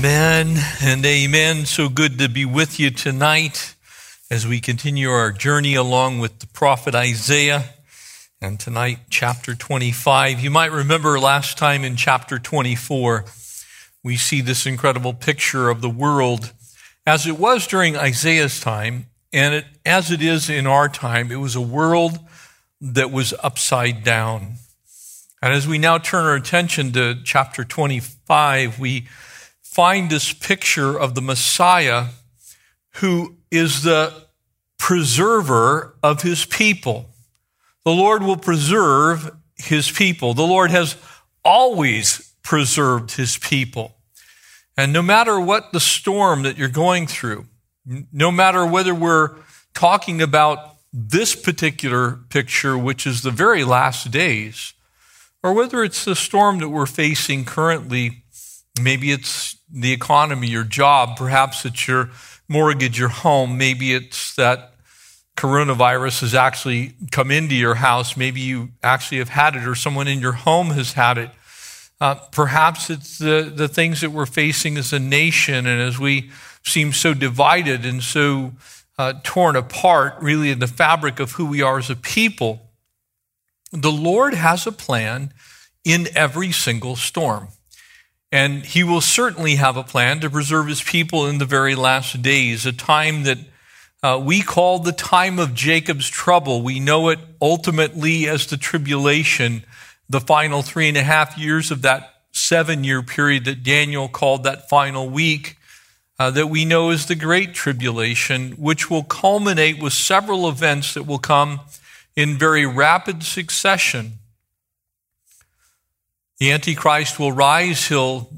Amen and amen. So good to be with you tonight as we continue our journey along with the prophet Isaiah. And tonight, chapter 25. You might remember last time in chapter 24, we see this incredible picture of the world as it was during Isaiah's time, and it, as it is in our time. It was a world that was upside down. And as we now turn our attention to chapter 25, we find this picture of the Messiah who is the preserver of his people. The Lord will preserve his people. The Lord has always preserved his people. And no matter what the storm that you're going through, no matter whether we're talking about this particular picture, which is the very last days, or whether it's the storm that we're facing currently, maybe it's the economy, your job, perhaps it's your mortgage, your home, maybe it's that coronavirus has actually come into your house, maybe you actually have had it, or someone in your home has had it. Uh, perhaps it's the, the things that we're facing as a nation and as we seem so divided and so uh, torn apart, really, in the fabric of who we are as a people. The Lord has a plan in every single storm. And he will certainly have a plan to preserve his people in the very last days, a time that uh, we call the time of Jacob's trouble. We know it ultimately as the tribulation, the final three and a half years of that seven year period that Daniel called that final week, uh, that we know as the Great Tribulation, which will culminate with several events that will come in very rapid succession. The Antichrist will rise. He'll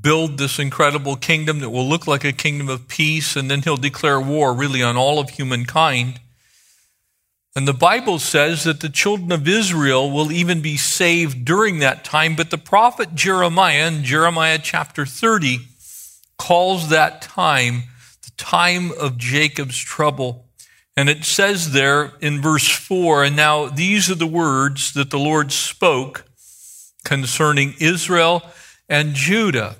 build this incredible kingdom that will look like a kingdom of peace, and then he'll declare war really on all of humankind. And the Bible says that the children of Israel will even be saved during that time. But the prophet Jeremiah, in Jeremiah chapter 30, calls that time the time of Jacob's trouble. And it says there in verse 4 And now these are the words that the Lord spoke concerning Israel and Judah.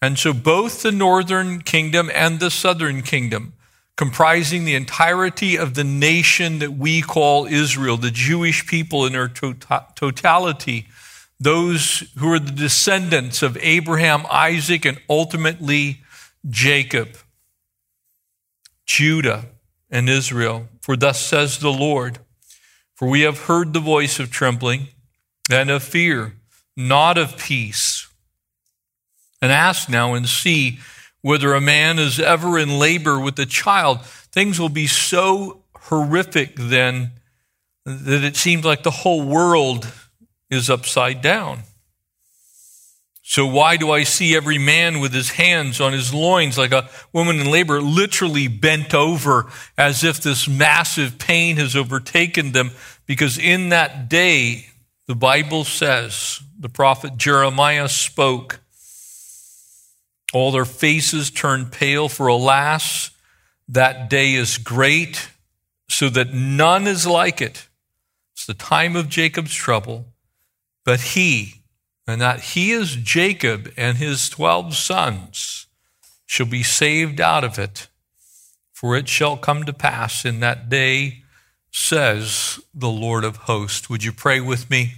And so both the northern kingdom and the southern kingdom, comprising the entirety of the nation that we call Israel, the Jewish people in their tota-, totality, those who are the descendants of Abraham, Isaac, and ultimately Jacob, Judah, and Israel. For thus says the Lord, for we have heard the voice of trembling and of fear not of peace. And ask now and see whether a man is ever in labor with a child. Things will be so horrific then that it seems like the whole world is upside down. So why do I see every man with his hands on his loins like a woman in labor literally bent over as if this massive pain has overtaken them? Because in that day, the Bible says, the prophet Jeremiah spoke, all their faces turned pale, for alas, that day is great, so that none is like it. It's the time of Jacob's trouble, but he, and that he is Jacob and his twelve sons, shall be saved out of it. For it shall come to pass in that day says the Lord of hosts. Would you pray with me?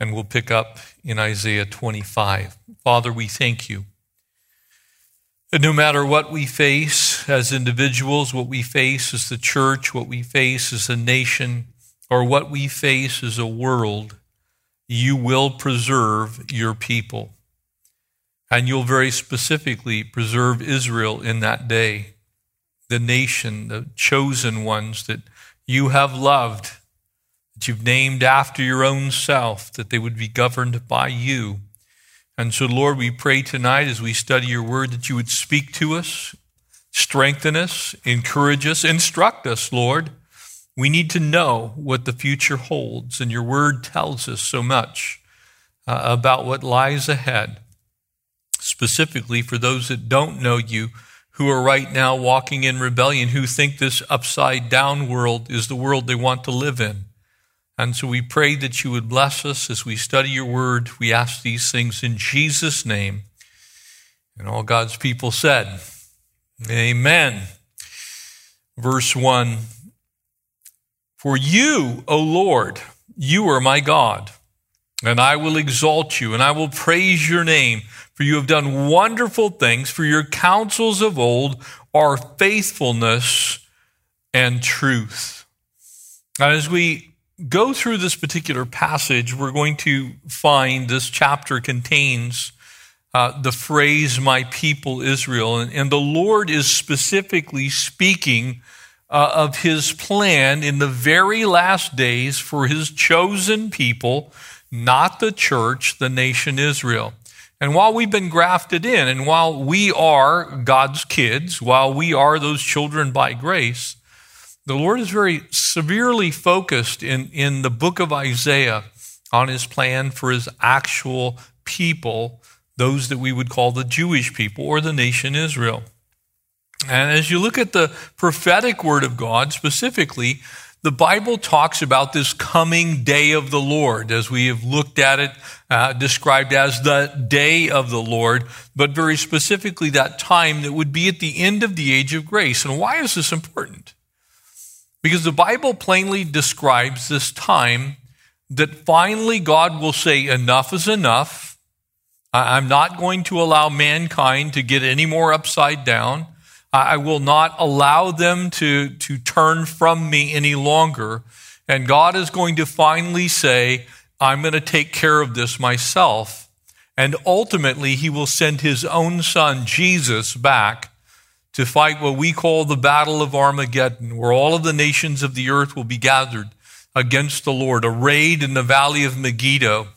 And we'll pick up in Isaiah 25. Father, we thank you. And no matter what we face as individuals, what we face as the church, what we face as a nation, or what we face as a world, you will preserve your people. And you'll very specifically preserve Israel in that day, the nation, the chosen ones that you have loved, that you've named after your own self, that they would be governed by you. And so, Lord, we pray tonight as we study your word that you would speak to us, Strengthen us, encourage us, instruct us, Lord. We need to know what the future holds, and your word tells us so much uh, about what lies ahead, specifically for those that don't know you, who are right now walking in rebellion, who think this upside down world is the world they want to live in. And so we pray that you would bless us as we study your word. We ask these things in Jesus' name. And all God's people said, Amen. Verse 1 For you, O Lord, you are my God, and I will exalt you, and I will praise your name, for you have done wonderful things, for your counsels of old are faithfulness and truth. And as we go through this particular passage, we're going to find this chapter contains uh, the phrase, my people Israel. And, and, the Lord is specifically speaking uh, of his plan in the very last days for his chosen people, not the church, the nation Israel. And while we've been grafted in, and while we are God's kids, while we are those children by grace, the Lord is very severely focused in, in the book of Isaiah on his plan for his actual people those that we would call the Jewish people or the nation Israel. And as you look at the prophetic word of God specifically, the Bible talks about this coming day of the Lord, as we have looked at it, uh, described as the day of the Lord, but very specifically that time that would be at the end of the age of grace. And why is this important? Because the Bible plainly describes this time that finally God will say, enough is enough. I'm not going to allow mankind to get any more upside down. I will not allow them to, to turn from me any longer. And God is going to finally say, I'm going to take care of this myself. And ultimately, he will send his own son, Jesus, back to fight what we call the Battle of Armageddon, where all of the nations of the earth will be gathered against the Lord, arrayed in the valley of Megiddo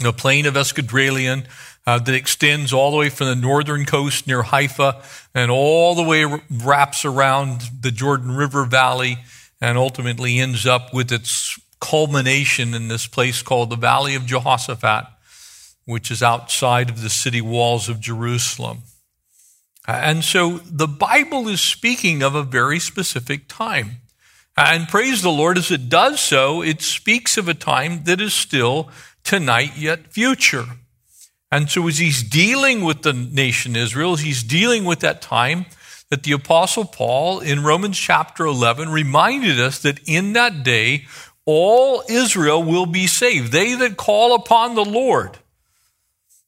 the plain of Esdraelon uh, that extends all the way from the northern coast near Haifa and all the way wraps around the Jordan River Valley and ultimately ends up with its culmination in this place called the Valley of Jehoshaphat, which is outside of the city walls of Jerusalem. Uh, and so the Bible is speaking of a very specific time. Uh, and praise the Lord, as it does so, it speaks of a time that is still tonight yet future. And so as he's dealing with the nation Israel, as he's dealing with that time that the apostle Paul in Romans chapter 11 reminded us that in that day, all Israel will be saved. They that call upon the Lord.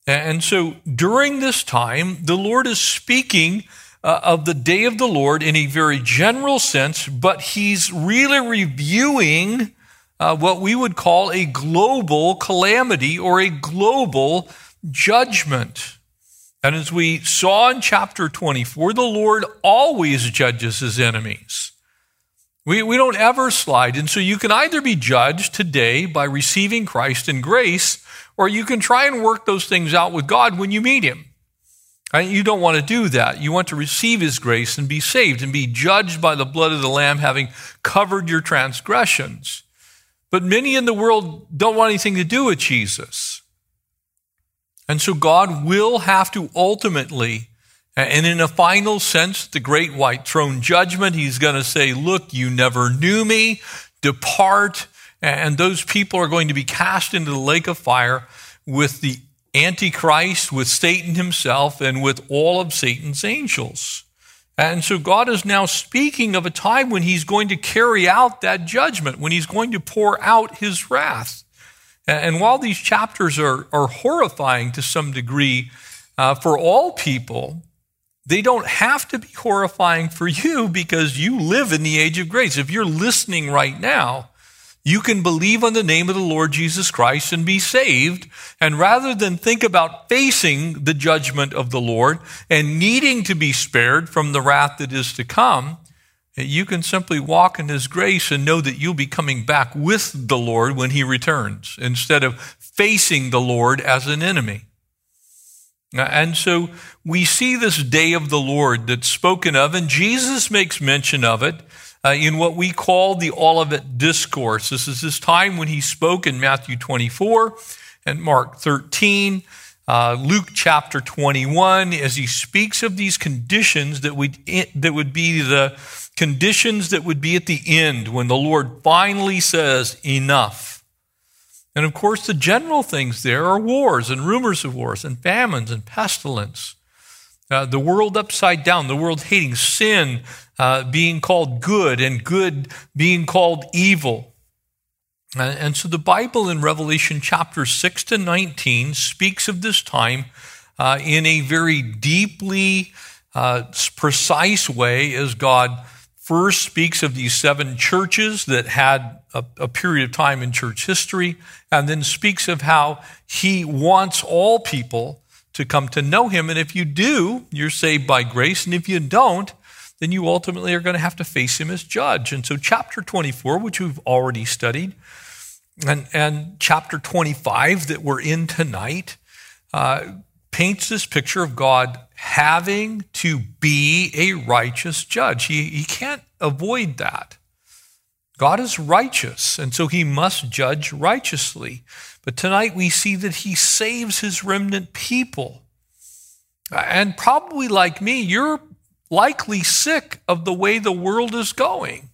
And so during this time, the Lord is speaking uh, of the day of the Lord in a very general sense, but he's really reviewing uh, what we would call a global calamity or a global judgment. And as we saw in chapter 24, the Lord always judges his enemies. We, we don't ever slide. And so you can either be judged today by receiving Christ in grace, or you can try and work those things out with God when you meet him. And you don't want to do that. You want to receive his grace and be saved and be judged by the blood of the Lamb, having covered your transgressions. But many in the world don't want anything to do with Jesus. And so God will have to ultimately, and in a final sense, the great white throne judgment, he's going to say, Look, you never knew me, depart. And those people are going to be cast into the lake of fire with the Antichrist, with Satan himself, and with all of Satan's angels. And so God is now speaking of a time when he's going to carry out that judgment, when he's going to pour out his wrath. And while these chapters are, are horrifying to some degree uh, for all people, they don't have to be horrifying for you because you live in the age of grace. If you're listening right now, you can believe on the name of the Lord Jesus Christ and be saved. And rather than think about facing the judgment of the Lord and needing to be spared from the wrath that is to come, you can simply walk in His grace and know that you'll be coming back with the Lord when He returns instead of facing the Lord as an enemy. And so we see this day of the Lord that's spoken of, and Jesus makes mention of it uh, in what we call the Olivet Discourse. This is this time when he spoke in Matthew 24 and Mark 13, uh, Luke chapter 21, as he speaks of these conditions that would, that would be the conditions that would be at the end when the Lord finally says, Enough. And of course, the general things there are wars and rumors of wars and famines and pestilence. Uh, the world upside down, the world hating sin uh, being called good and good being called evil. Uh, and so the Bible in Revelation chapter 6 to 19 speaks of this time uh, in a very deeply uh, precise way as God first speaks of these seven churches that had a, a, period of time in church history, and then speaks of how he wants all people to come to know him. And if you do, you're saved by grace. And if you don't, then you ultimately are going to have to face him as judge. And so, chapter 24, which we've already studied, and, and chapter 25 that we're in tonight, uh, paints this picture of God having to be a righteous judge. He, he can't avoid that. God is righteous, and so he must judge righteously. But tonight we see that he saves his remnant people. And probably like me, you're likely sick of the way the world is going.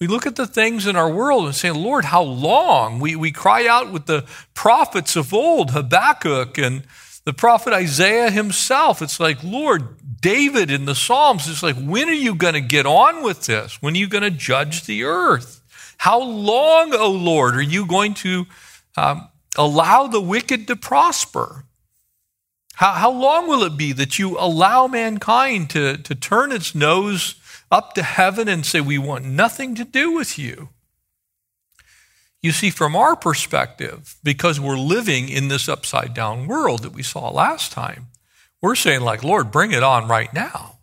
We look at the things in our world and say, Lord, how long? We, we cry out with the prophets of old, Habakkuk and the prophet Isaiah himself, it's like, Lord, David in the Psalms, it's like, when are you going to get on with this? When are you going to judge the earth? How long, O oh Lord, are you going to um, allow the wicked to prosper? How, how long will it be that you allow mankind to, to turn its nose up to heaven and say, We want nothing to do with you? You see, from our perspective, because we're living in this upside down world that we saw last time, we're saying, like, Lord, bring it on right now.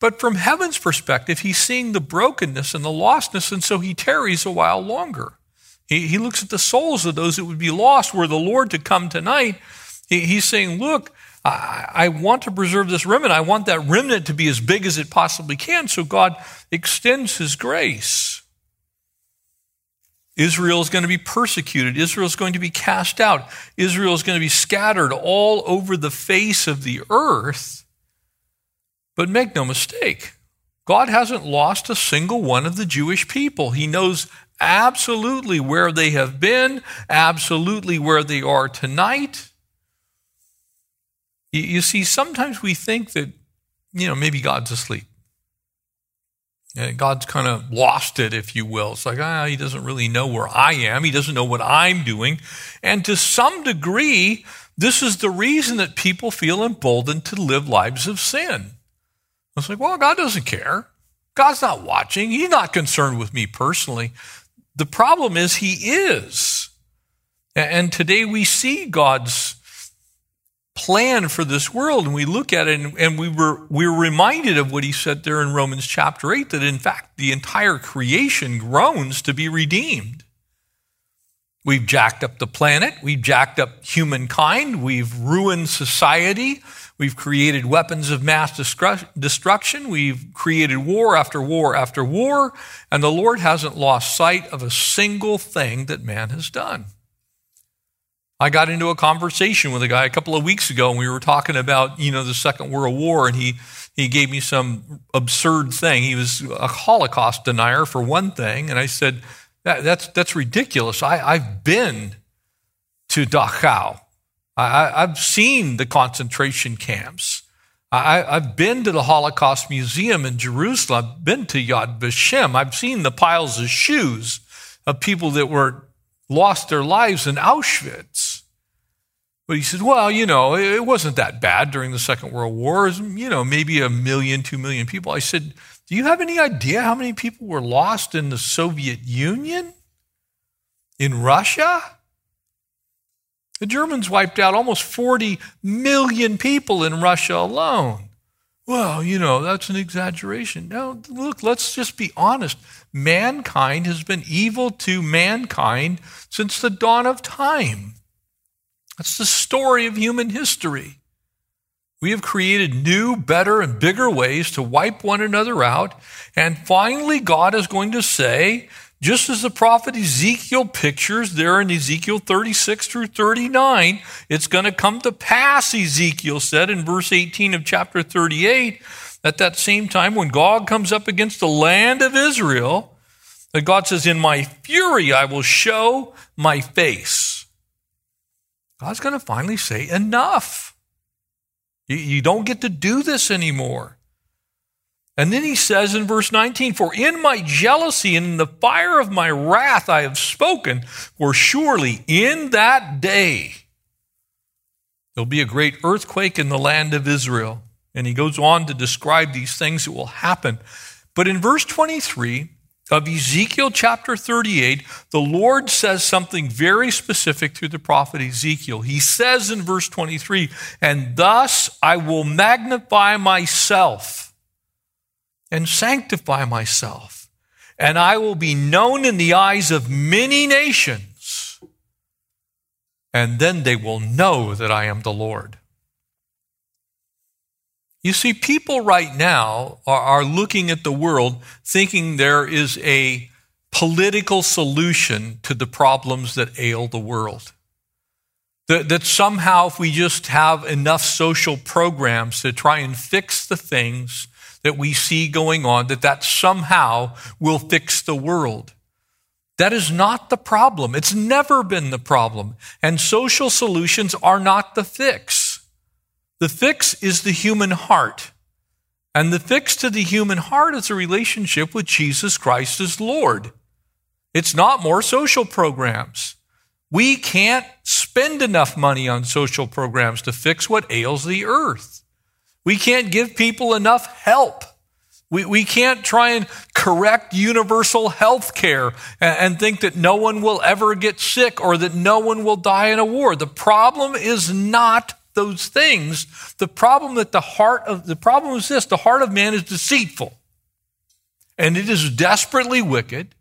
But from heaven's perspective, he's seeing the brokenness and the lostness, and so he tarries a while longer. He, he looks at the souls of those that would be lost, were the Lord to come tonight. He, he's saying, Look, I, I want to preserve this remnant. I want that remnant to be as big as it possibly can. So God extends his grace. Israel is going to be persecuted. Israel is going to be cast out. Israel is going to be scattered all over the face of the earth. But make no mistake, God hasn't lost a single one of the Jewish people. He knows absolutely where they have been, absolutely where they are tonight. You see, sometimes we think that, you know, maybe God's asleep. God's kind of lost it, if you will. It's like, ah, he doesn't really know where I am. He doesn't know what I'm doing. And to some degree, this is the reason that people feel emboldened to live lives of sin. It's like, well, God doesn't care. God's not watching. He's not concerned with me personally. The problem is, He is. And today we see God's plan for this world. And we look at it and, and we were, we were reminded of what he said there in Romans chapter 8 that in fact the entire creation groans to be redeemed. We've jacked up the planet. We've jacked up humankind. We've ruined society. We've created weapons of mass destruction. We've created war after war after war. And the Lord hasn't lost sight of a single thing that man has done. I got into a conversation with a guy a couple of weeks ago, and we were talking about, you know, the Second World War, and he, he gave me some absurd thing. He was a Holocaust denier, for one thing, and I said, that, that's, that's ridiculous. I, I've been to Dachau. I, have seen the concentration camps. I, have been to the Holocaust Museum in Jerusalem. I've been to Yad Vashem. I've seen the piles of shoes of people that were lost their lives in Auschwitz. But he said, well, you know, it wasn't that bad during the Second World War. You know, maybe a million, two million people. I said, do you have any idea how many people were lost in the Soviet Union? In Russia? The Germans wiped out almost 40 million people in Russia alone. Well, you know, that's an exaggeration. No, look, let's just be honest. Mankind has been evil to mankind since the dawn of time. That's the story of human history. We have created new, better, and bigger ways to wipe one another out. And finally, God is going to say, just as the prophet Ezekiel pictures there in Ezekiel 36 through 39, it's going to come to pass, Ezekiel said in verse 18 of chapter 38, at that same time when God comes up against the land of Israel, that God says, In my fury I will show my face. God's going to finally say, Enough. You don't get to do this anymore. And then he says in verse 19, For in my jealousy and in the fire of my wrath I have spoken, for surely in that day there'll be a great earthquake in the land of Israel. And he goes on to describe these things that will happen. But in verse 23, of Ezekiel chapter 38, the Lord says something very specific through the prophet Ezekiel. He says in verse 23, And thus I will magnify myself and sanctify myself, and I will be known in the eyes of many nations, and then they will know that I am the Lord. You see, people right now are, looking at the world thinking there is a political solution to the problems that ail the world. That, that somehow, if we just have enough social programs to try and fix the things that we see going on, that that somehow will fix the world. That is not the problem. It's never been the problem. And social solutions are not the fix. The fix is the human heart. And the fix to the human heart is a relationship with Jesus Christ as Lord. It's not more social programs. We can't spend enough money on social programs to fix what ails the earth. We can't give people enough help. We, we can't try and correct universal health care and, and think that no one will ever get sick or that no one will die in a war. The problem is not those things. The problem that the heart of the problem is this the heart of man is deceitful and it is desperately wicked,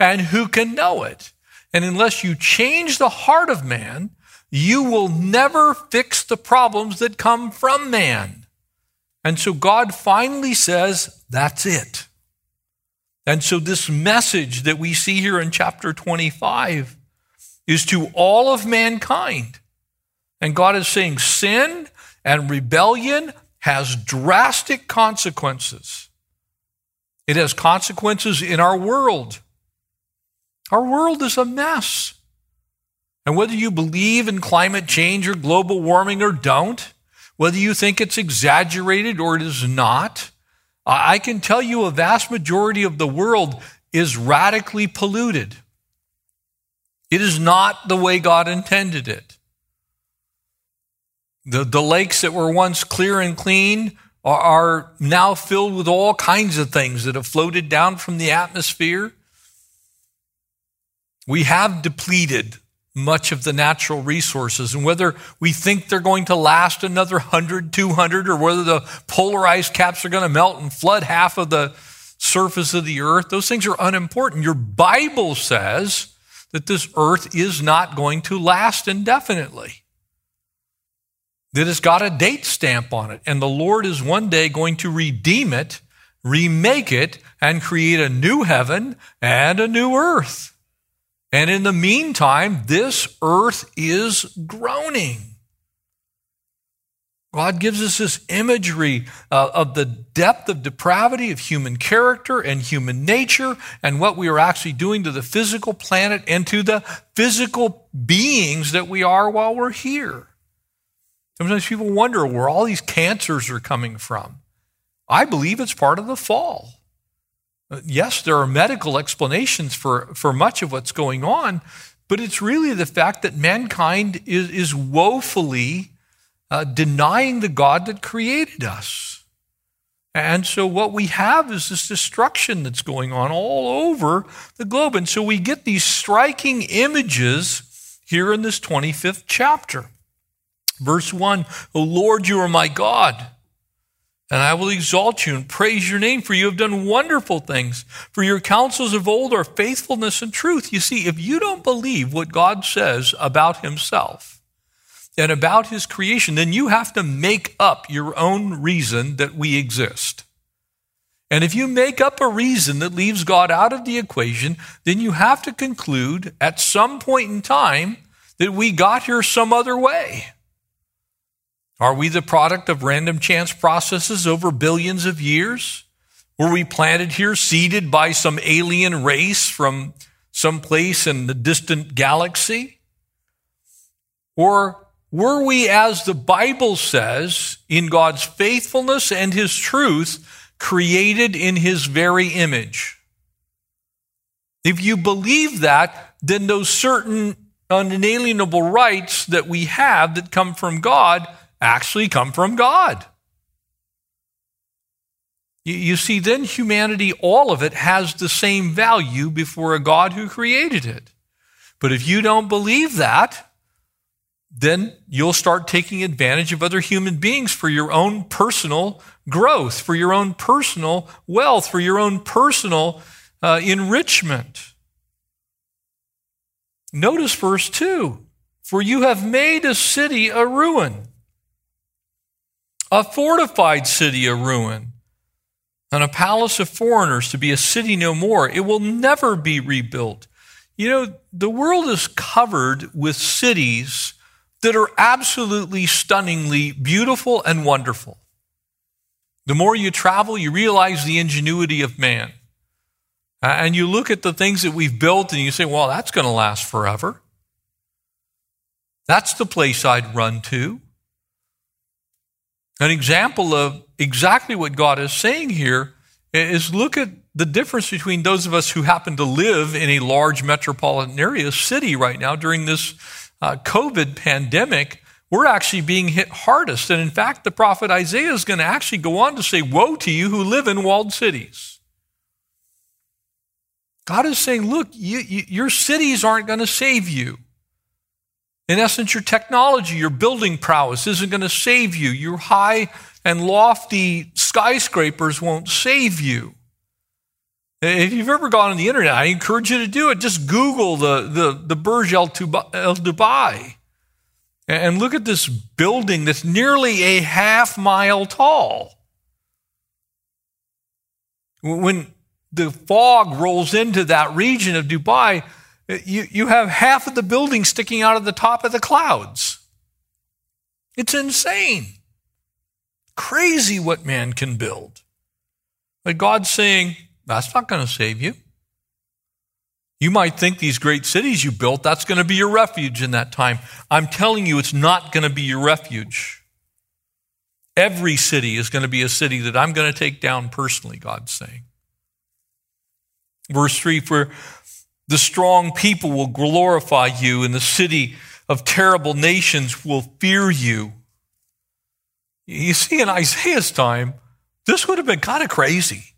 and who can know it? And unless you change the heart of man, you will never fix the problems that come from man. And so God finally says, that's it. And so this message that we see here in chapter 25 is to all of mankind. And God is saying sin and rebellion has drastic consequences. It has consequences in our world. Our world is a mess. And whether you believe in climate change or global warming or don't, whether you think it's exaggerated or it is not, I can tell you a vast majority of the world is radically polluted. It is not the way God intended it. The, the lakes that were once clear and clean are, are now filled with all kinds of things that have floated down from the atmosphere. We have depleted much of the natural resources. And whether we think they're going to last another 100, 200, or whether the polar ice caps are going to melt and flood half of the surface of the earth, those things are unimportant. Your Bible says that this earth is not going to last indefinitely that it's got a date stamp on it. And the Lord is one day going to redeem it, remake it, and create a new heaven and a new earth. And in the meantime, this earth is groaning. God gives us this imagery uh, of the depth of depravity of human character and human nature and what we are actually doing to the physical planet and to the physical beings that we are while we're here. Sometimes people wonder where all these cancers are coming from. I believe it's part of the fall. Yes, there are medical explanations for, for much of what's going on, but it's really the fact that mankind is, is woefully uh, denying the God that created us. And so what we have is this destruction that's going on all over the globe. And so we get these striking images here in this 25th chapter. Verse 1 O Lord, you are my God, and I will exalt you and praise your name, for you have done wonderful things. For your counsels of old are faithfulness and truth. You see, if you don't believe what God says about himself, and about his creation, then you have to make up your own reason that we exist. And if you make up a reason that leaves God out of the equation, then you have to conclude at some point in time that we got here some other way. Are we the product of random chance processes over billions of years? Were we planted here, seeded by some alien race from some place in the distant galaxy? Or were we, as the Bible says, in God's faithfulness and His truth, created in His very image? If you believe that, then those certain unalienable rights that we have that come from God actually come from God. You see, then humanity, all of it, has the same value before a God who created it. But if you don't believe that, then you'll start taking advantage of other human beings for your own personal growth, for your own personal wealth, for your own personal uh, enrichment. Notice verse 2 For you have made a city a ruin, a fortified city a ruin, and a palace of foreigners to be a city no more. It will never be rebuilt. You know, the world is covered with cities that are absolutely stunningly beautiful and wonderful. The more you travel, you realize the ingenuity of man. And you look at the things that we've built and you say, well, that's going to last forever. That's the place I'd run to. An example of exactly what God is saying here is look at the difference between those of us who happen to live in a large metropolitan area, city right now during this uh, COVID pandemic, we're actually being hit hardest. And in fact, the prophet Isaiah is going to actually go on to say, Woe to you who live in walled cities. God is saying, Look, you, you, your cities aren't going to save you. In essence, your technology, your building prowess isn't going to save you. Your high and lofty skyscrapers won't save you. If you've ever gone on the internet, I encourage you to do it. Just Google the, the, the Burj Al Dubai and look at this building that's nearly a half mile tall. When the fog rolls into that region of Dubai, you, you have half of the building sticking out of the top of the clouds. It's insane. Crazy what man can build. But God's saying, that's not going to save you. You might think these great cities you built, that's going to be your refuge in that time. I'm telling you, it's not going to be your refuge. Every city is going to be a city that I'm going to take down personally, God's saying. Verse 3 For the strong people will glorify you, and the city of terrible nations will fear you. You see, in Isaiah's time, this would have been kind of crazy.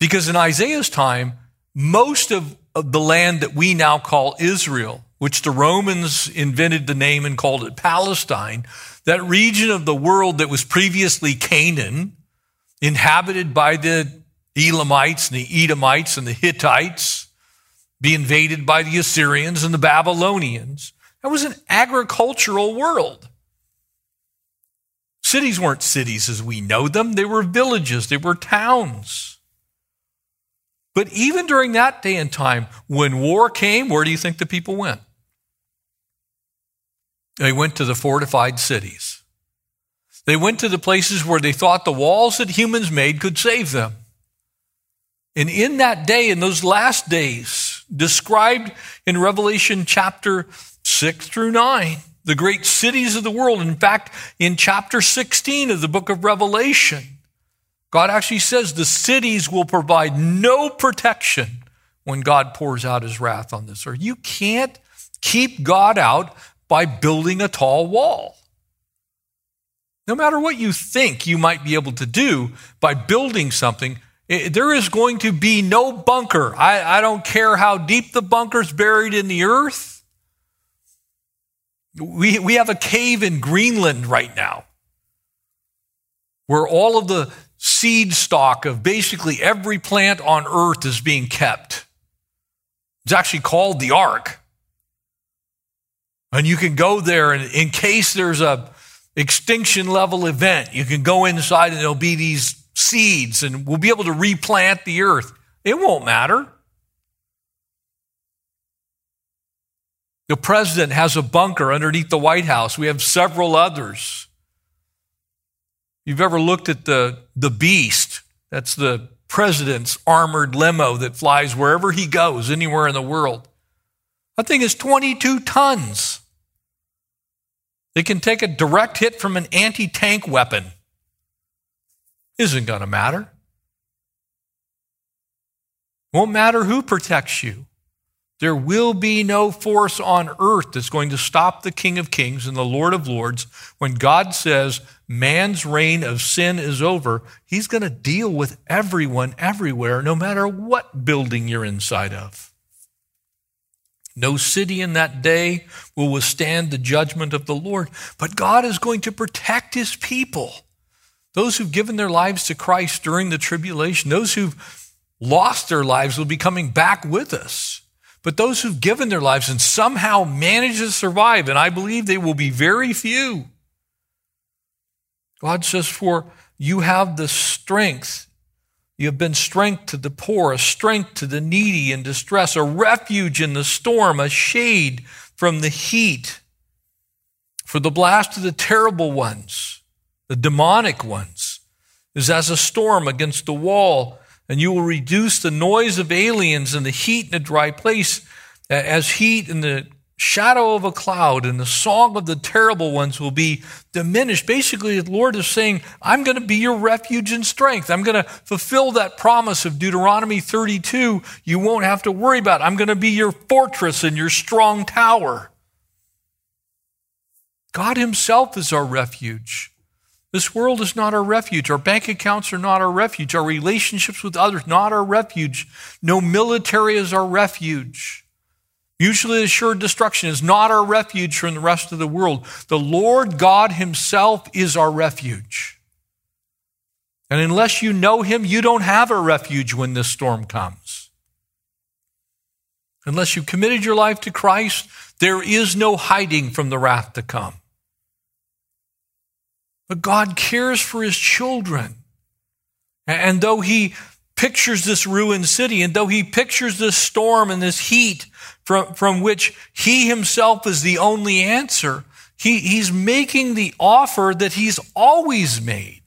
Because in Isaiah's time, most of, of the land that we now call Israel, which the Romans invented the name and called it Palestine, that region of the world that was previously Canaan, inhabited by the Elamites and the Edomites and the Hittites, be invaded by the Assyrians and the Babylonians. That was an agricultural world. Cities weren't cities as we know them, they were villages, they were towns. But even during that day and time, when war came, where do you think the people went? They went to the fortified cities. They went to the places where they thought the walls that humans made could save them. And in that day, in those last days, described in Revelation chapter 6 through 9, the great cities of the world. In fact, in chapter 16 of the book of Revelation, God actually says the cities will provide no protection when God pours out his wrath on this earth. You can't keep God out by building a tall wall. No matter what you think you might be able to do by building something, it, there is going to be no bunker. I, I don't care how deep the bunker's buried in the earth. We, we have a cave in Greenland right now where all of the seed stock of basically every plant on earth is being kept. It's actually called the ark. And you can go there and in case there's a extinction level event, you can go inside and there'll be these seeds and we'll be able to replant the earth. It won't matter. The president has a bunker underneath the White House. We have several others. You've ever looked at the, the beast? That's the president's armored limo that flies wherever he goes, anywhere in the world. That thing is 22 tons. It can take a direct hit from an anti tank weapon. Isn't going to matter. Won't matter who protects you. There will be no force on earth that's going to stop the King of Kings and the Lord of Lords when God says man's reign of sin is over. He's going to deal with everyone everywhere, no matter what building you're inside of. No city in that day will withstand the judgment of the Lord, but God is going to protect his people. Those who've given their lives to Christ during the tribulation, those who've lost their lives will be coming back with us. But those who've given their lives and somehow managed to survive, and I believe they will be very few, God says, For you have the strength. You have been strength to the poor, a strength to the needy in distress, a refuge in the storm, a shade from the heat, for the blast of the terrible ones, the demonic ones, is as a storm against the wall and you will reduce the noise of aliens and the heat in a dry place as heat in the shadow of a cloud and the song of the terrible ones will be diminished. Basically, the Lord is saying, I'm going to be your refuge and strength. I'm going to fulfill that promise of Deuteronomy 32. You won't have to worry about. It. I'm going to be your fortress and your strong tower. God Himself is our refuge. This world is not our refuge. Our bank accounts are not our refuge. Our relationships with others, not our refuge. No military is our refuge. Mutually assured destruction is not our refuge from the rest of the world. The Lord God Himself is our refuge. And unless you know Him, you don't have a refuge when this storm comes. Unless you committed your life to Christ, there is no hiding from the wrath to come. But God cares for his children. And though he pictures this ruined city, and though he pictures this storm and this heat from, from which he himself is the only answer, he, he's making the offer that he's always made.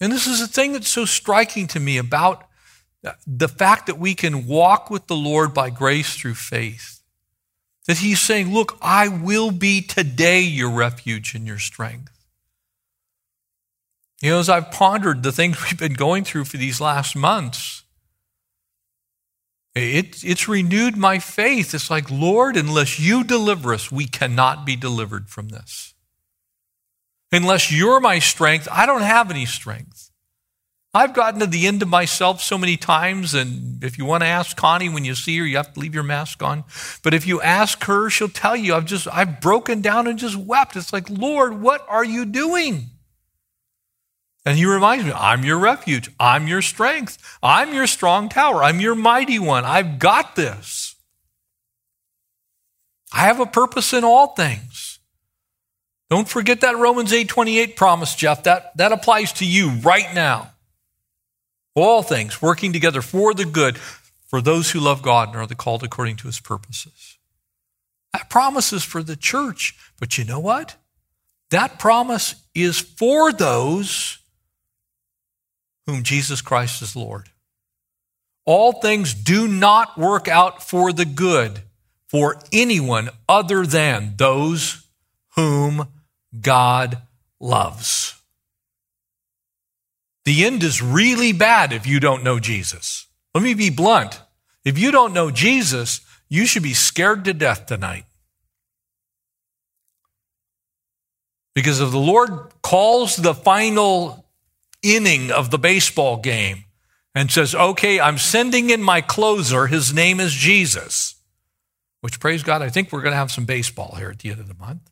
And this is the thing that's so striking to me about the fact that we can walk with the Lord by grace through faith. That he's saying, Look, I will be today your refuge and your strength. You know, as I've pondered the things we've been going through for these last months, it, it's renewed my faith. It's like, Lord, unless you deliver us, we cannot be delivered from this. Unless you're my strength, I don't have any strength. I've gotten to the end of myself so many times, and if you want to ask Connie when you see her, you have to leave your mask on. But if you ask her, she'll tell you, I've just, I've broken down and just wept. It's like, Lord, what are you doing? And he reminds me, I'm your refuge. I'm your strength. I'm your strong tower. I'm your mighty one. I've got this. I have a purpose in all things. Don't forget that Romans 8:28 promise, Jeff. That, that applies to you right now. All things working together for the good for those who love God and are the called according to his purposes. That promise is for the church. But you know what? That promise is for those whom Jesus Christ is Lord. All things do not work out for the good for anyone other than those whom God loves. The end is really bad if you don't know Jesus. Let me be blunt. If you don't know Jesus, you should be scared to death tonight. Because if the Lord calls the final inning of the baseball game and says, okay, I'm sending in my closer. His name is Jesus. Which, praise God, I think we're going to have some baseball here at the end of the month.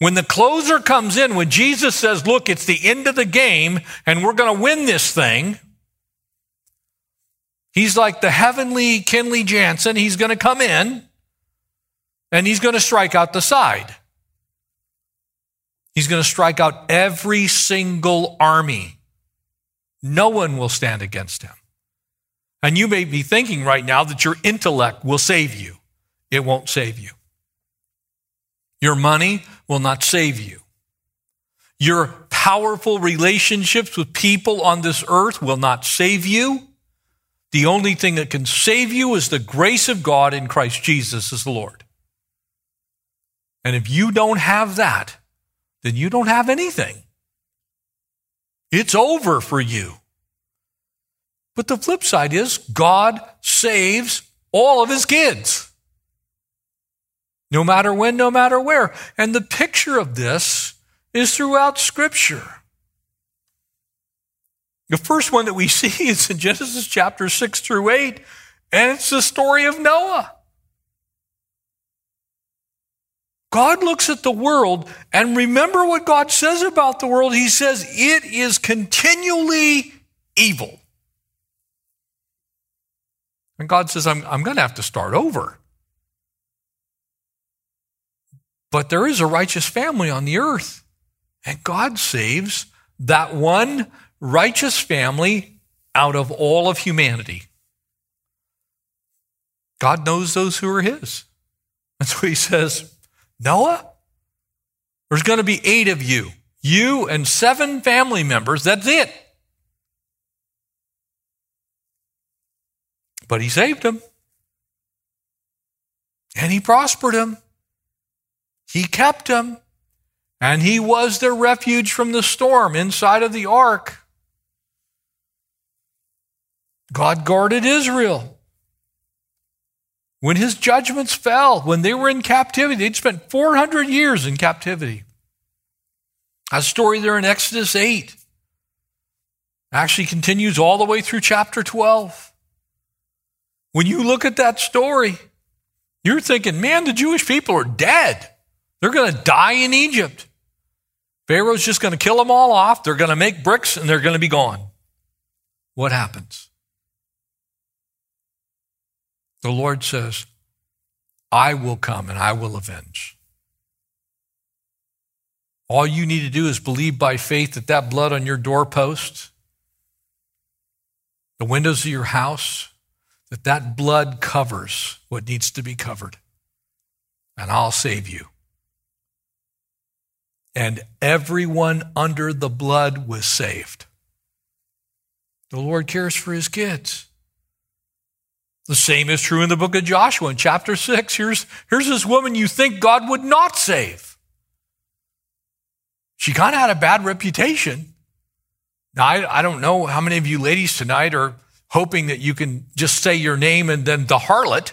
When the closer comes in, when Jesus says, look, it's the end of the game and we're going to win this thing, he's like the heavenly Kenley Jansen. He's going to come in and he's going to strike out the side. He's going to strike out every single army. No one will stand against him. And you may be thinking right now that your intellect will save you. It won't save you. Your money will not save you. Your powerful relationships with people on this earth will not save you. The only thing that can save you is the grace of God in Christ Jesus as the Lord. And if you don't have that, then you don't have anything. It's over for you. But the flip side is God saves all of his kids. No matter when, no matter where. And the picture of this is throughout Scripture. The first one that we see is in Genesis chapter 6 through 8, and it's the story of Noah. God looks at the world, and remember what God says about the world. He says it is continually evil. And God says, I'm, I'm going to have to start over. But there is a righteous family on the earth. And God saves that one righteous family out of all of humanity. God knows those who are His. That's what He says Noah, there's going to be eight of you, you and seven family members. That's it. But he saved them. And he prospered them. He kept them. And he was their refuge from the storm inside of the ark. God guarded Israel. When his judgments fell, when they were in captivity, they'd spent 400 years in captivity. A story there in Exodus 8 actually continues all the way through chapter 12. When you look at that story, you're thinking, man, the Jewish people are dead. They're going to die in Egypt. Pharaoh's just going to kill them all off. They're going to make bricks and they're going to be gone. What happens? The Lord says, I will come and I will avenge. All you need to do is believe by faith that that blood on your doorpost, the windows of your house, that that blood covers what needs to be covered. And I'll save you. And everyone under the blood was saved. The Lord cares for his kids. The same is true in the book of Joshua in chapter 6. Here's, here's this woman you think God would not save. She kind of had a bad reputation. Now, I, I don't know how many of you ladies tonight are hoping that you can just say your name and then the harlot.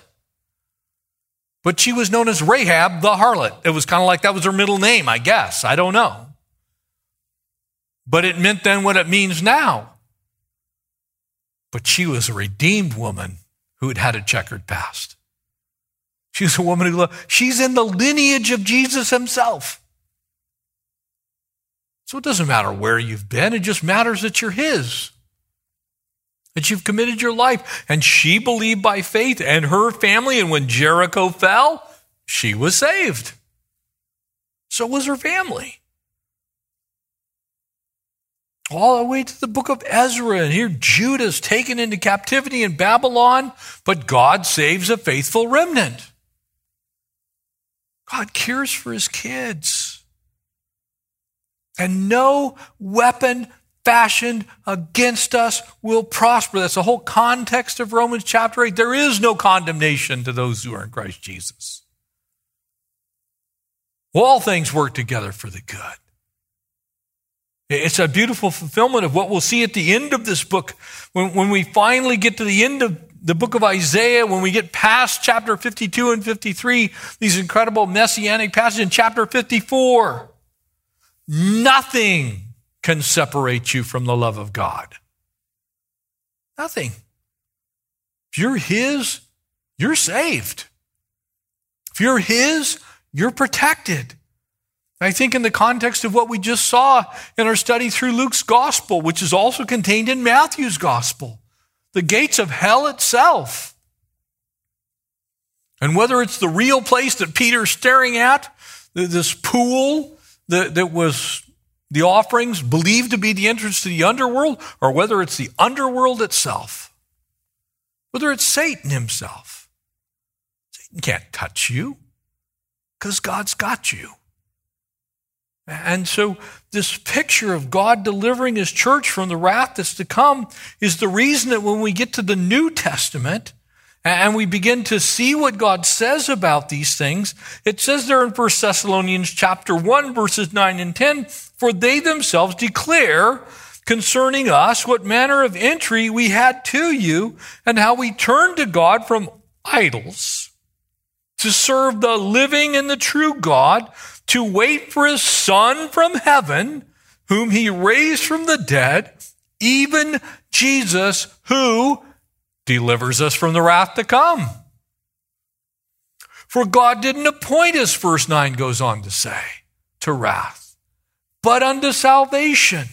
But she was known as Rahab the harlot. It was kind of like that was her middle name, I guess. I don't know. But it meant then what it means now. But she was a redeemed woman who had had a checkered past. She's a woman who loved, she's in the lineage of Jesus himself. So it doesn't matter where you've been, it just matters that you're his. That you've committed your life. And she believed by faith and her family, and when Jericho fell, she was saved. So was her family all the way to the book of Ezra. And here Judah's taken into captivity in Babylon, but God saves a faithful remnant. God cares for his kids. And no weapon fashioned against us will prosper. That's the whole context of Romans chapter 8. There is no condemnation to those who are in Christ Jesus. All things work together for the good. It's a beautiful fulfillment of what we'll see at the end of this book. When, when we finally get to the end of the book of Isaiah, when we get past chapter 52 and 53, these incredible messianic passages in chapter 54, nothing can separate you from the love of God. Nothing. If you're His, you're saved. If you're His, you're protected. I think in the context of what we just saw in our study through Luke's gospel, which is also contained in Matthew's gospel, the gates of hell itself And whether it's the real place that Peter's staring at, this pool that, that was the offerings believed to be the entrance to the underworld, or whether it's the underworld itself, whether it's Satan himself. Satan can't touch you because God's got you. And so, this picture of God delivering his church from the wrath that's to come is the reason that when we get to the New Testament and we begin to see what God says about these things, it says there in 1 Thessalonians chapter 1, verses 9 and 10, for they themselves declare concerning us what manner of entry we had to you and how we turned to God from idols to serve the living and the true God to wait for his son from heaven, whom he raised from the dead, even Jesus, who delivers us from the wrath to come. For God didn't appoint us, verse 9 goes on to say, to wrath, but unto salvation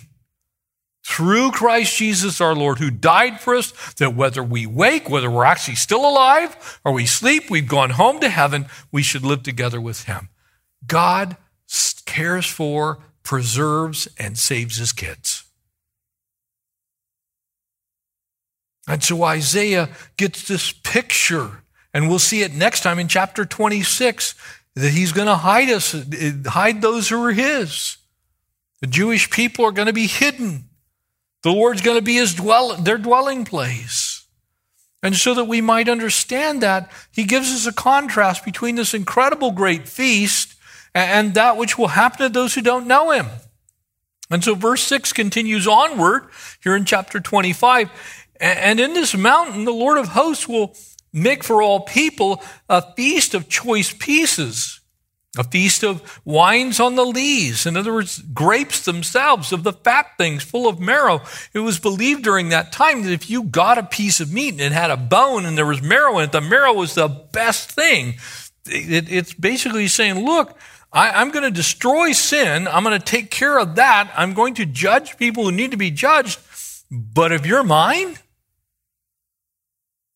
through Christ Jesus our Lord, who died for us, that whether we wake, whether we're actually still alive or we sleep, we've gone home to heaven, we should live together with him. God cares for, preserves, and saves his kids. And so Isaiah gets this picture, and we'll see it next time in chapter 26 that he's going to hide us, hide those who are his. The Jewish people are going to be hidden. The Lord's going to be his dwell, their dwelling place. And so that we might understand that, he gives us a contrast between this incredible great feast and that which will happen to those who don't know him. And so verse 6 continues onward here in chapter 25. And in this mountain, the Lord of hosts will make for all people a feast of choice pieces, a feast of wines on the lees. In other words, grapes themselves of the fat things full of marrow. It was believed during that time that if you got a piece of meat and it had a bone and there was marrow in it, the marrow was the best thing. it's basically saying, look, I, am going to destroy sin. I'm going to take care of that. I'm going to judge people who need to be judged. But if you're mine,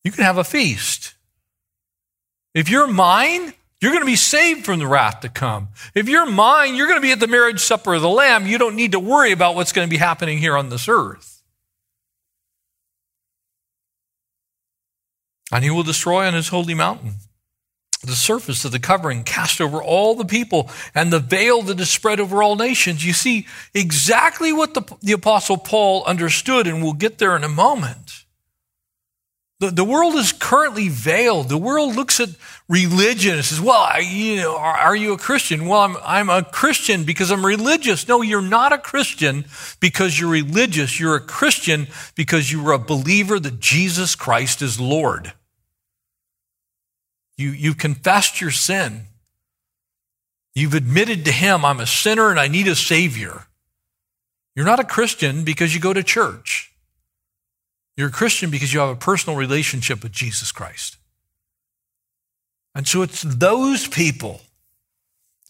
you can have a feast. If you're mine, you're going to be saved from the wrath to come. If you're mine, you're going to be at the marriage supper of the Lamb. You don't need to worry about what's going to be happening here on this earth. And he will destroy on his holy mountain the surface of the covering cast over all the people and the veil that is spread over all nations. You see exactly what the, the apostle Paul understood, and we'll get there in a moment. The, the world is currently veiled. The world looks at religion and says, well, you know, are, are you a Christian? Well, I'm, I'm a Christian because I'm religious. No, you're not a Christian because you're religious. You're a Christian because you're a believer that Jesus Christ is Lord. You, you confessed your sin. You've admitted to Him, I'm a sinner and I need a Savior. You're not a Christian because you go to church. You're a Christian because you have a personal relationship with Jesus Christ. And so it's those people.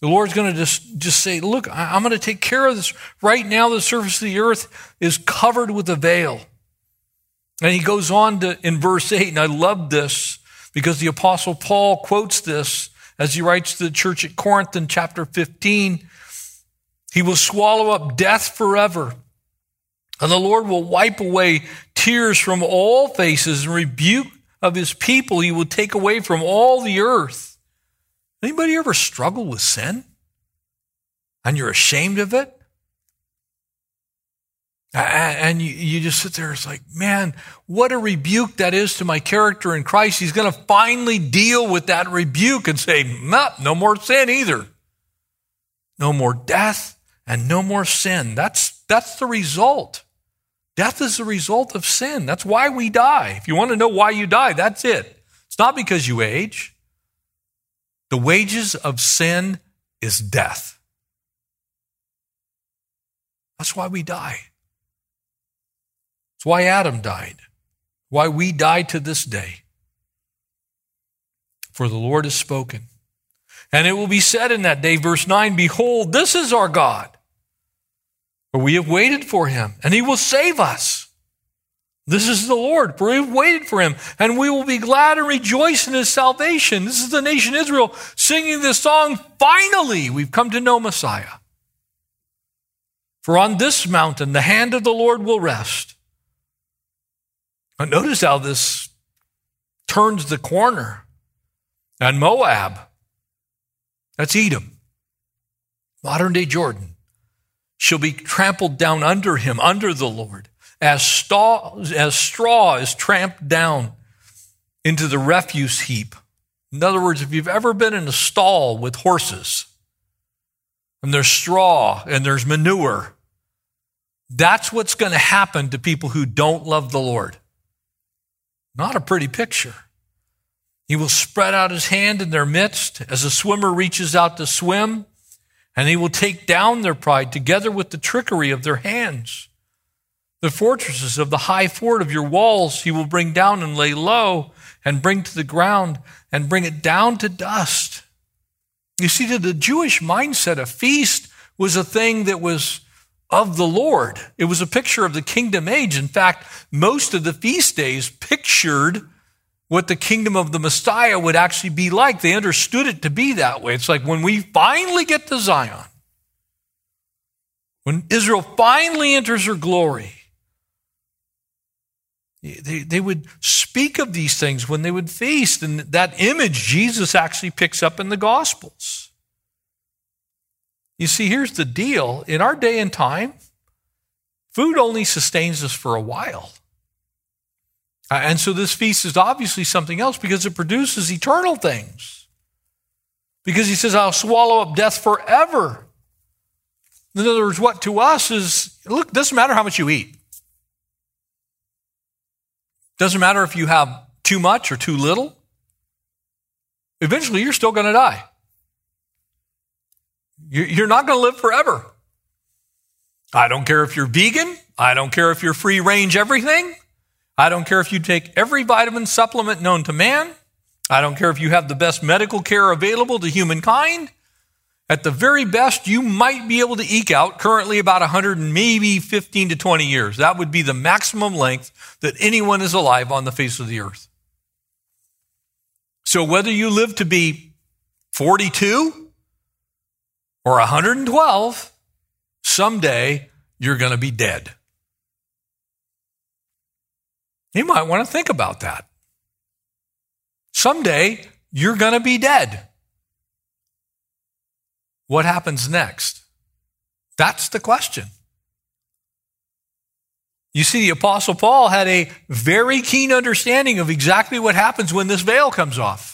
The Lord's going to just, just say, Look, I'm going to take care of this. Right now, the surface of the earth is covered with a veil. And he goes on to, in verse 8, and I love this because the apostle Paul quotes this as he writes to the church at Corinth in chapter 15. He will swallow up death forever. And the Lord will wipe away tears from all faces and rebuke of his people he will take away from all the earth. Anybody ever struggle with sin? And you're ashamed of it? And you, just sit there, it's like, man, what a rebuke that is to my character in Christ. He's going to finally deal with that rebuke and say, no, no more sin either. No more death and no more sin. That's, that's the result. Death is the result of sin. That's why we die. If you want to know why you die, that's it. It's not because you age. The wages of sin is death. That's why we die. It's why Adam died, why we die to this day. For the Lord has spoken. And it will be said in that day, verse 9, Behold, this is our God. For we have waited for him, and he will save us. This is the Lord, for we've waited for him, and we will be glad and rejoice in his salvation. This is the nation Israel singing this song. Finally, we've come to know Messiah. For on this mountain the hand of the Lord will rest. But notice how this turns the corner. And Moab, that's Edom, modern day Jordan, shall be trampled down under him, under the Lord as straw, as straw is tramped down into the refuse heap. In other words, if you've ever been in a stall with horses and there's straw and there's manure, that's what's going to happen to people who don't love the Lord. Not a pretty picture. He will spread out his hand in their midst as a swimmer reaches out to swim, and he will take down their pride together with the trickery of their hands. The fortresses of the high fort of your walls he will bring down and lay low and bring to the ground and bring it down to dust. You see, to the Jewish mindset, a feast was a thing that was of the Lord. It was a picture of the kingdom age. In fact, most of the feast days pictured what the kingdom of the Messiah would actually be like. They understood it to be that way. It's like when we finally get to Zion, when Israel finally enters her glory, they, they would speak of these things when they would feast, and that image Jesus actually picks up in the Gospels. You see, here's the deal in our day and time, food only sustains us for a while. Uh, and so this feast is obviously something else because it produces eternal things. Because he says, I'll swallow up death forever. In other words, what to us is look, doesn't matter how much you eat. Doesn't matter if you have too much or too little. Eventually, you're still going to die. You're not going to live forever. I don't care if you're vegan. I don't care if you're free range everything. I don't care if you take every vitamin supplement known to man. I don't care if you have the best medical care available to humankind. At the very best, you might be able to eke out currently about 100 and maybe 15 to 20 years. That would be the maximum length that anyone is alive on the face of the earth. So whether you live to be 42 or 112, someday you're going to be dead. You might want to think about that. Someday you're going to be dead. What happens next? That's the question. You see, the Apostle Paul had a very keen understanding of exactly what happens when this veil comes off.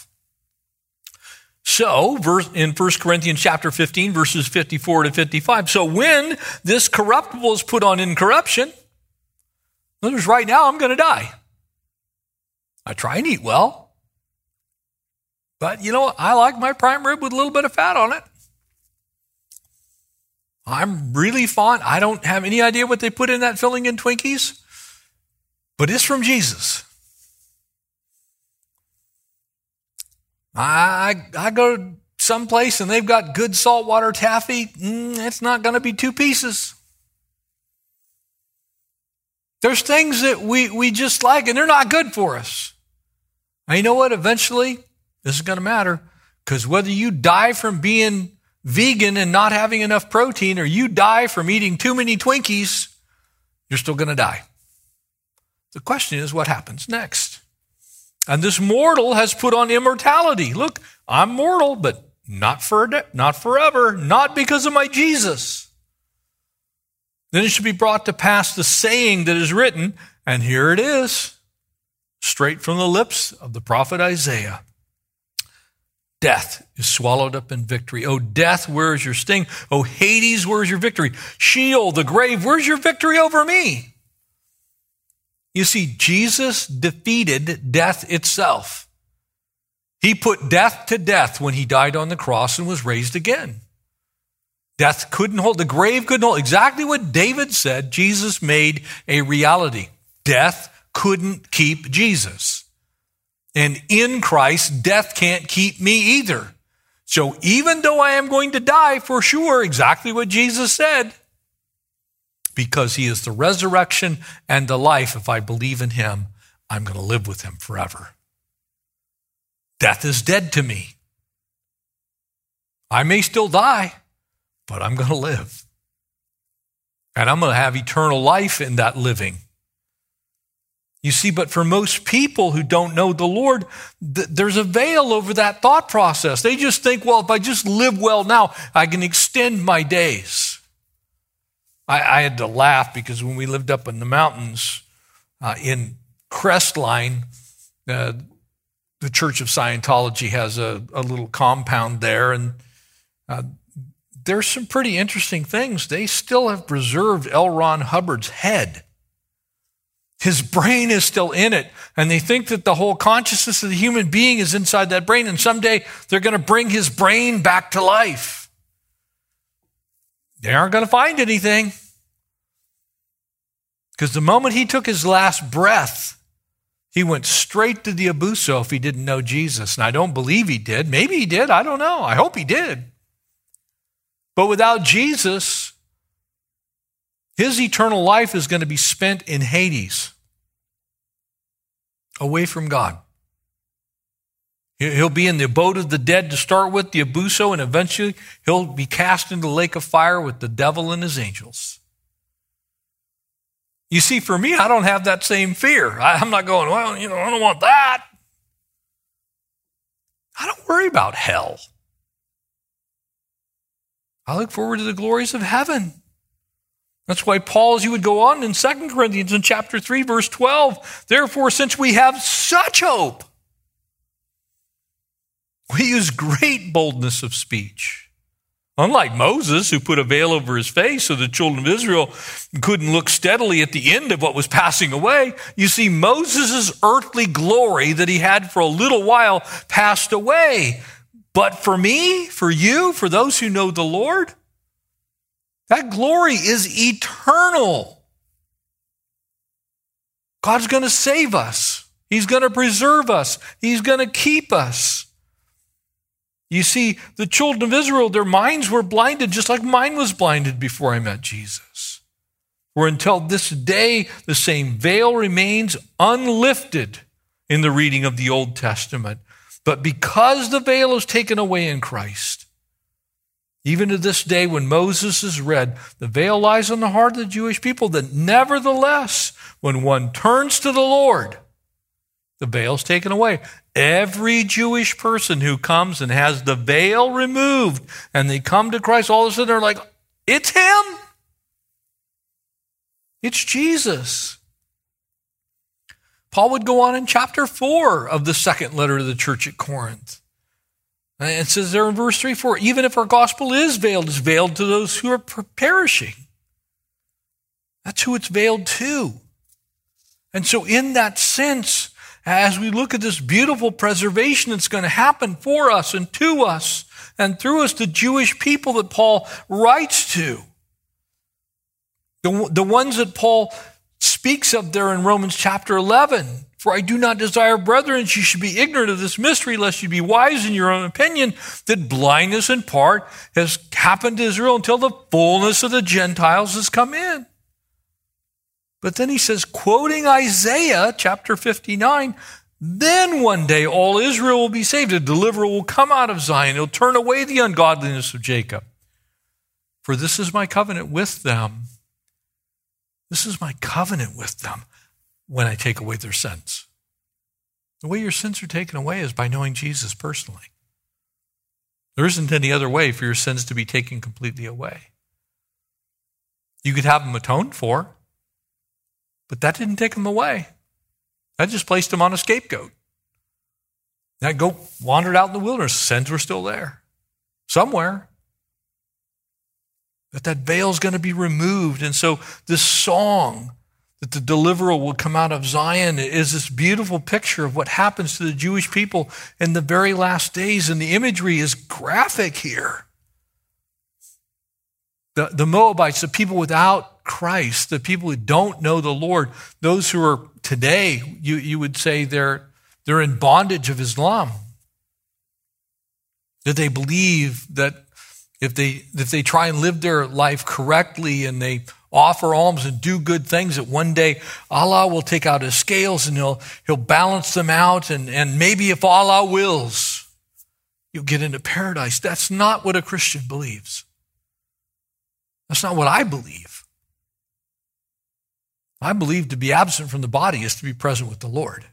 So, in 1 Corinthians chapter 15, verses 54 to 55, so when this corruptible is put on incorruption, notice right now I'm going to die. I try and eat well, but you know, I like my prime rib with a little bit of fat on it. I'm really fond. I don't have any idea what they put in that filling in Twinkies, but it's from Jesus. I, I go someplace and they've got good saltwater taffy. Mm, it's not going to be two pieces. There's things that we, we just like and they're not good for us. And you know what? Eventually, this is going to matter because whether you die from being vegan and not having enough protein, or you die from eating too many Twinkies, you're still going to die. The question is, what happens next? And this mortal has put on immortality. Look, I'm mortal, but not for not forever, not because of my Jesus. Then it should be brought to pass the saying that is written, and here it is, straight from the lips of the prophet Isaiah. Death is swallowed up in victory. Oh, death, where is your sting? Oh, Hades, where is your victory? Sheol, the grave, where's your victory over me? You see, Jesus defeated death itself. He put death to death when he died on the cross and was raised again. Death couldn't hold, the grave couldn't hold. Exactly what David said, Jesus made a reality. Death couldn't keep Jesus. And in Christ, death can't keep me either. So even though I am going to die for sure, exactly what Jesus said, because he is the resurrection and the life. If I believe in him, I'm going to live with him forever. Death is dead to me. I may still die, but I'm going to live. And I'm going to have eternal life in that living. You see, but for most people who don't know the Lord, th- there's a veil over that thought process. They just think, well, if I just live well now, I can extend my days. I, I had to laugh because when we lived up in the mountains uh, in Crestline, uh, the Church of Scientology has a, a little compound there, and uh, there's some pretty interesting things. They still have preserved L. Ron Hubbard's head. His brain is still in it. And they think that the whole consciousness of the human being is inside that brain. And someday they're going to bring his brain back to life. They aren't going to find anything. Because the moment he took his last breath, he went straight to the Abuso if he didn't know Jesus. And I don't believe he did. Maybe he did. I don't know. I hope he did. But without Jesus, his eternal life is going to be spent in Hades, away from God. He'll be in the abode of the dead to start with, the abuso, and eventually he'll be cast into the lake of fire with the devil and his angels. You see, for me, I don't have that same fear. I'm not going, well, you know, I don't want that. I don't worry about hell. I look forward to the glories of heaven. That's why Paul, as you would go on in 2 Corinthians in chapter 3, verse 12, therefore, since we have such hope, we use great boldness of speech. Unlike Moses, who put a veil over his face so the children of Israel couldn't look steadily at the end of what was passing away, you see, Moses' earthly glory that he had for a little while passed away. But for me, for you, for those who know the Lord, that glory is eternal. God's going to save us. He's going to preserve us. He's going to keep us. You see, the children of Israel, their minds were blinded just like mine was blinded before I met Jesus. For until this day, the same veil remains unlifted in the reading of the Old Testament. But because the veil is taken away in Christ, even to this day, when Moses is read, the veil lies on the heart of the Jewish people that nevertheless, when one turns to the Lord, the veil's taken away. Every Jewish person who comes and has the veil removed and they come to Christ, all of a sudden they're like, it's Him. It's Jesus. Paul would go on in chapter 4 of the second letter to the church at Corinth. It says there in verse 3 4, even if our gospel is veiled, it's veiled to those who are perishing. That's who it's veiled to. And so, in that sense, as we look at this beautiful preservation that's going to happen for us and to us and through us, the Jewish people that Paul writes to, the, the ones that Paul speaks of there in Romans chapter 11, for I do not desire, brethren, you should be ignorant of this mystery, lest you be wise in your own opinion, that blindness in part has happened to Israel until the fullness of the Gentiles has come in. But then he says, quoting Isaiah chapter 59, then one day all Israel will be saved. A deliverer will come out of Zion. He'll turn away the ungodliness of Jacob. For this is my covenant with them. This is my covenant with them when I take away their sins. The way your sins are taken away is by knowing Jesus personally. There isn't any other way for your sins to be taken completely away. You could have them atoned for, but that didn't take them away. That just placed them on a scapegoat. That goat wandered out in the wilderness. Sins were still there somewhere. But that veil is going to be removed. And so this song that the deliverer will come out of Zion is this beautiful picture of what happens to the Jewish people in the very last days. And the imagery is graphic here. The, the Moabites, the people without Christ, the people who don't know the Lord, those who are today, you, you would say they're, they're in bondage of Islam. That they believe that if they, if they try and live their life correctly and they offer alms and do good things that one day Allah will take out his scales and he'll, he'll balance them out. And, and maybe if Allah wills, you'll get into paradise. That's not what a Christian believes. That's not what I believe. I believe to be absent from the body is to be present with the Lord.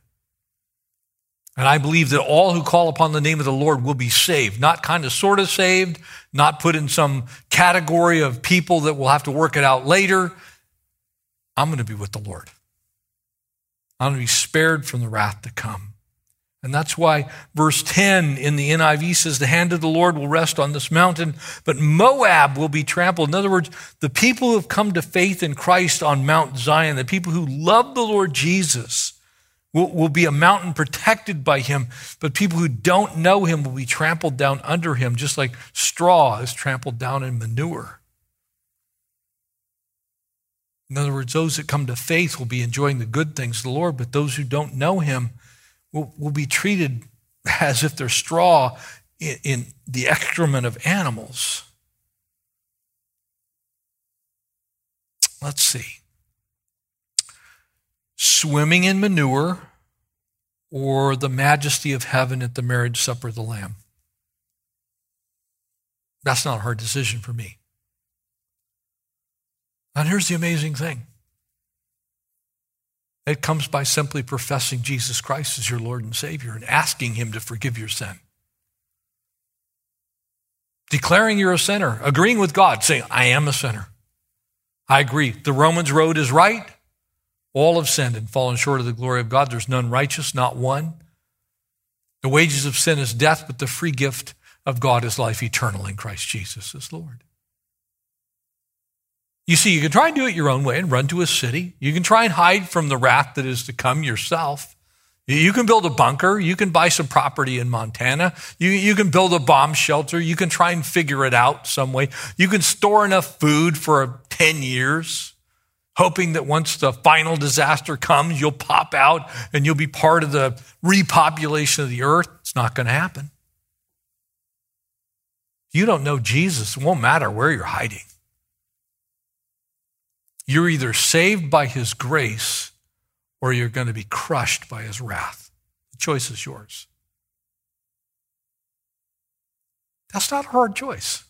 And I believe that all who call upon the name of the Lord will be saved, not kind of sort of saved, not put in some category of people that will have to work it out later. I'm going to be with the Lord. I'm going to be spared from the wrath to come. And that's why verse 10 in the NIV says, The hand of the Lord will rest on this mountain, but Moab will be trampled. In other words, the people who have come to faith in Christ on Mount Zion, the people who love the Lord Jesus, will, will be a mountain protected by him, but people who don't know him will be trampled down under him, just like straw is trampled down in manure. In other words, those that come to faith will be enjoying the good things of the Lord, but those who don't know him will, will be treated as if they're straw in, in the excrement of animals. Let's see swimming in manure or the majesty of heaven at the marriage supper of the Lamb. That's not a hard decision for me. And here's the amazing thing it comes by simply professing Jesus Christ as your Lord and Savior and asking Him to forgive your sin. Declaring you're a sinner, agreeing with God, saying, I am a sinner. I agree. The Romans road is right. All have sinned and fallen short of the glory of God. There's none righteous, not one. The wages of sin is death, but the free gift of God is life eternal in Christ Jesus as Lord. You see, you can try and do it your own way and run to a city. You can try and hide from the wrath that is to come yourself. You can build a bunker. You can buy some property in Montana. You, you can build a bomb shelter. You can try and figure it out some way. You can store enough food for 10 years hoping that once the final disaster comes, you'll pop out and you'll be part of the repopulation of the earth. It's not going to happen. You don't know Jesus, it won't matter where you're hiding. You're either saved by his grace or you're going to be crushed by his wrath. The choice is yours. That's not a hard choice.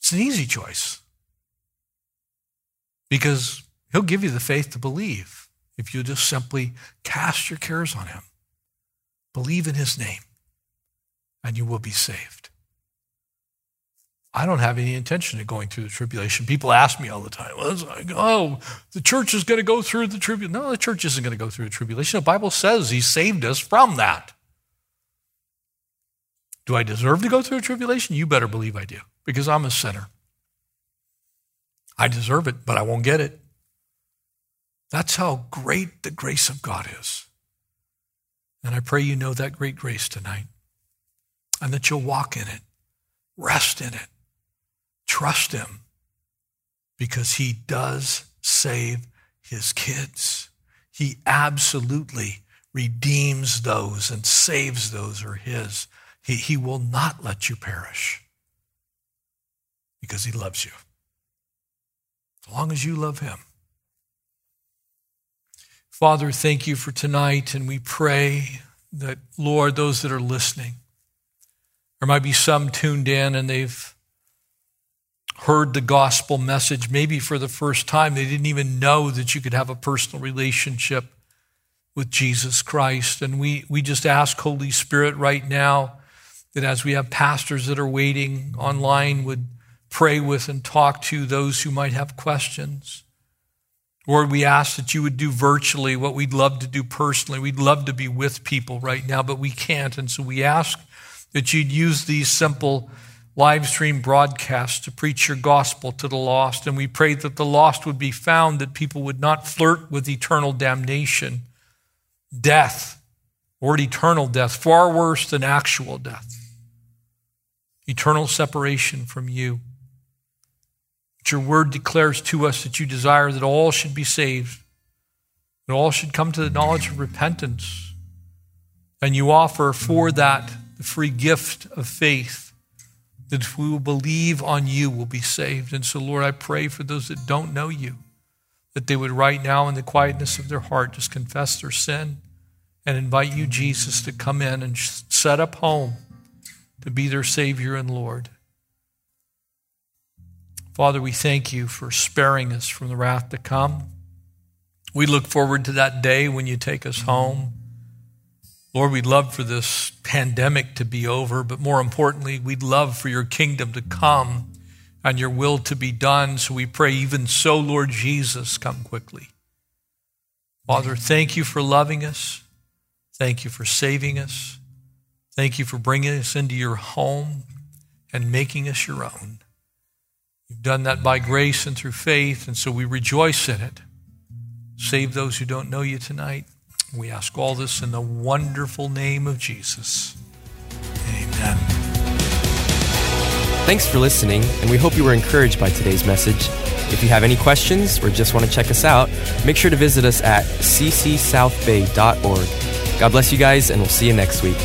It's an easy choice because he'll give you the faith to believe if you just simply cast your cares on him. Believe in his name, and you will be saved. I don't have any intention of going through the tribulation. People ask me all the time, well, like, oh, the church is going to go through the tribulation. No, the church isn't going to go through the tribulation. The Bible says he saved us from that. Do I deserve to go through a tribulation? You better believe I do, because I'm a sinner. I deserve it, but I won't get it. That's how great the grace of God is. And I pray you know that great grace tonight and that you'll walk in it, rest in it, trust Him because He does save His kids. He absolutely redeems those and saves those who are His. He, he will not let you perish because He loves you as long as you love Him. Father, thank you for tonight, and we pray that, Lord, those that are listening, there might be some tuned in and they've heard the gospel message maybe for the first time. They didn't even know that you could have a personal relationship with Jesus Christ. And we, we just ask, Holy Spirit, right now, that as we have pastors that are waiting online, would pray with and talk to those who might have questions. Lord, we ask that you would do virtually what we'd love to do personally. We'd love to be with people right now, but we can't. And so we ask that you'd use these simple live stream broadcasts to preach your gospel to the lost. And we pray that the lost would be found, that people would not flirt with eternal damnation, death, or eternal death, far worse than actual death, eternal separation from you. But your word declares to us that you desire that all should be saved, that all should come to the knowledge of repentance. And you offer for that the free gift of faith, that if we will believe on you, we'll be saved. And so, Lord, I pray for those that don't know you, that they would right now, in the quietness of their heart, just confess their sin and invite you, Jesus, to come in and set up home to be their Savior and Lord. Father, we thank you for sparing us from the wrath to come. We look forward to that day when you take us home. Lord, we'd love for this pandemic to be over, but more importantly, we'd love for your kingdom to come and your will to be done. So we pray, even so, Lord Jesus, come quickly. Father, thank you for loving us. Thank you for saving us. Thank you for bringing us into your home and making us your own. You've done that by grace and through faith, and so we rejoice in it. Save those who don't know you tonight. We ask all this in the wonderful name of Jesus. Amen. Thanks for listening, and we hope you were encouraged by today's message. If you have any questions or just want to check us out, make sure to visit us at ccsouthbay.org. God bless you guys, and we'll see you next week.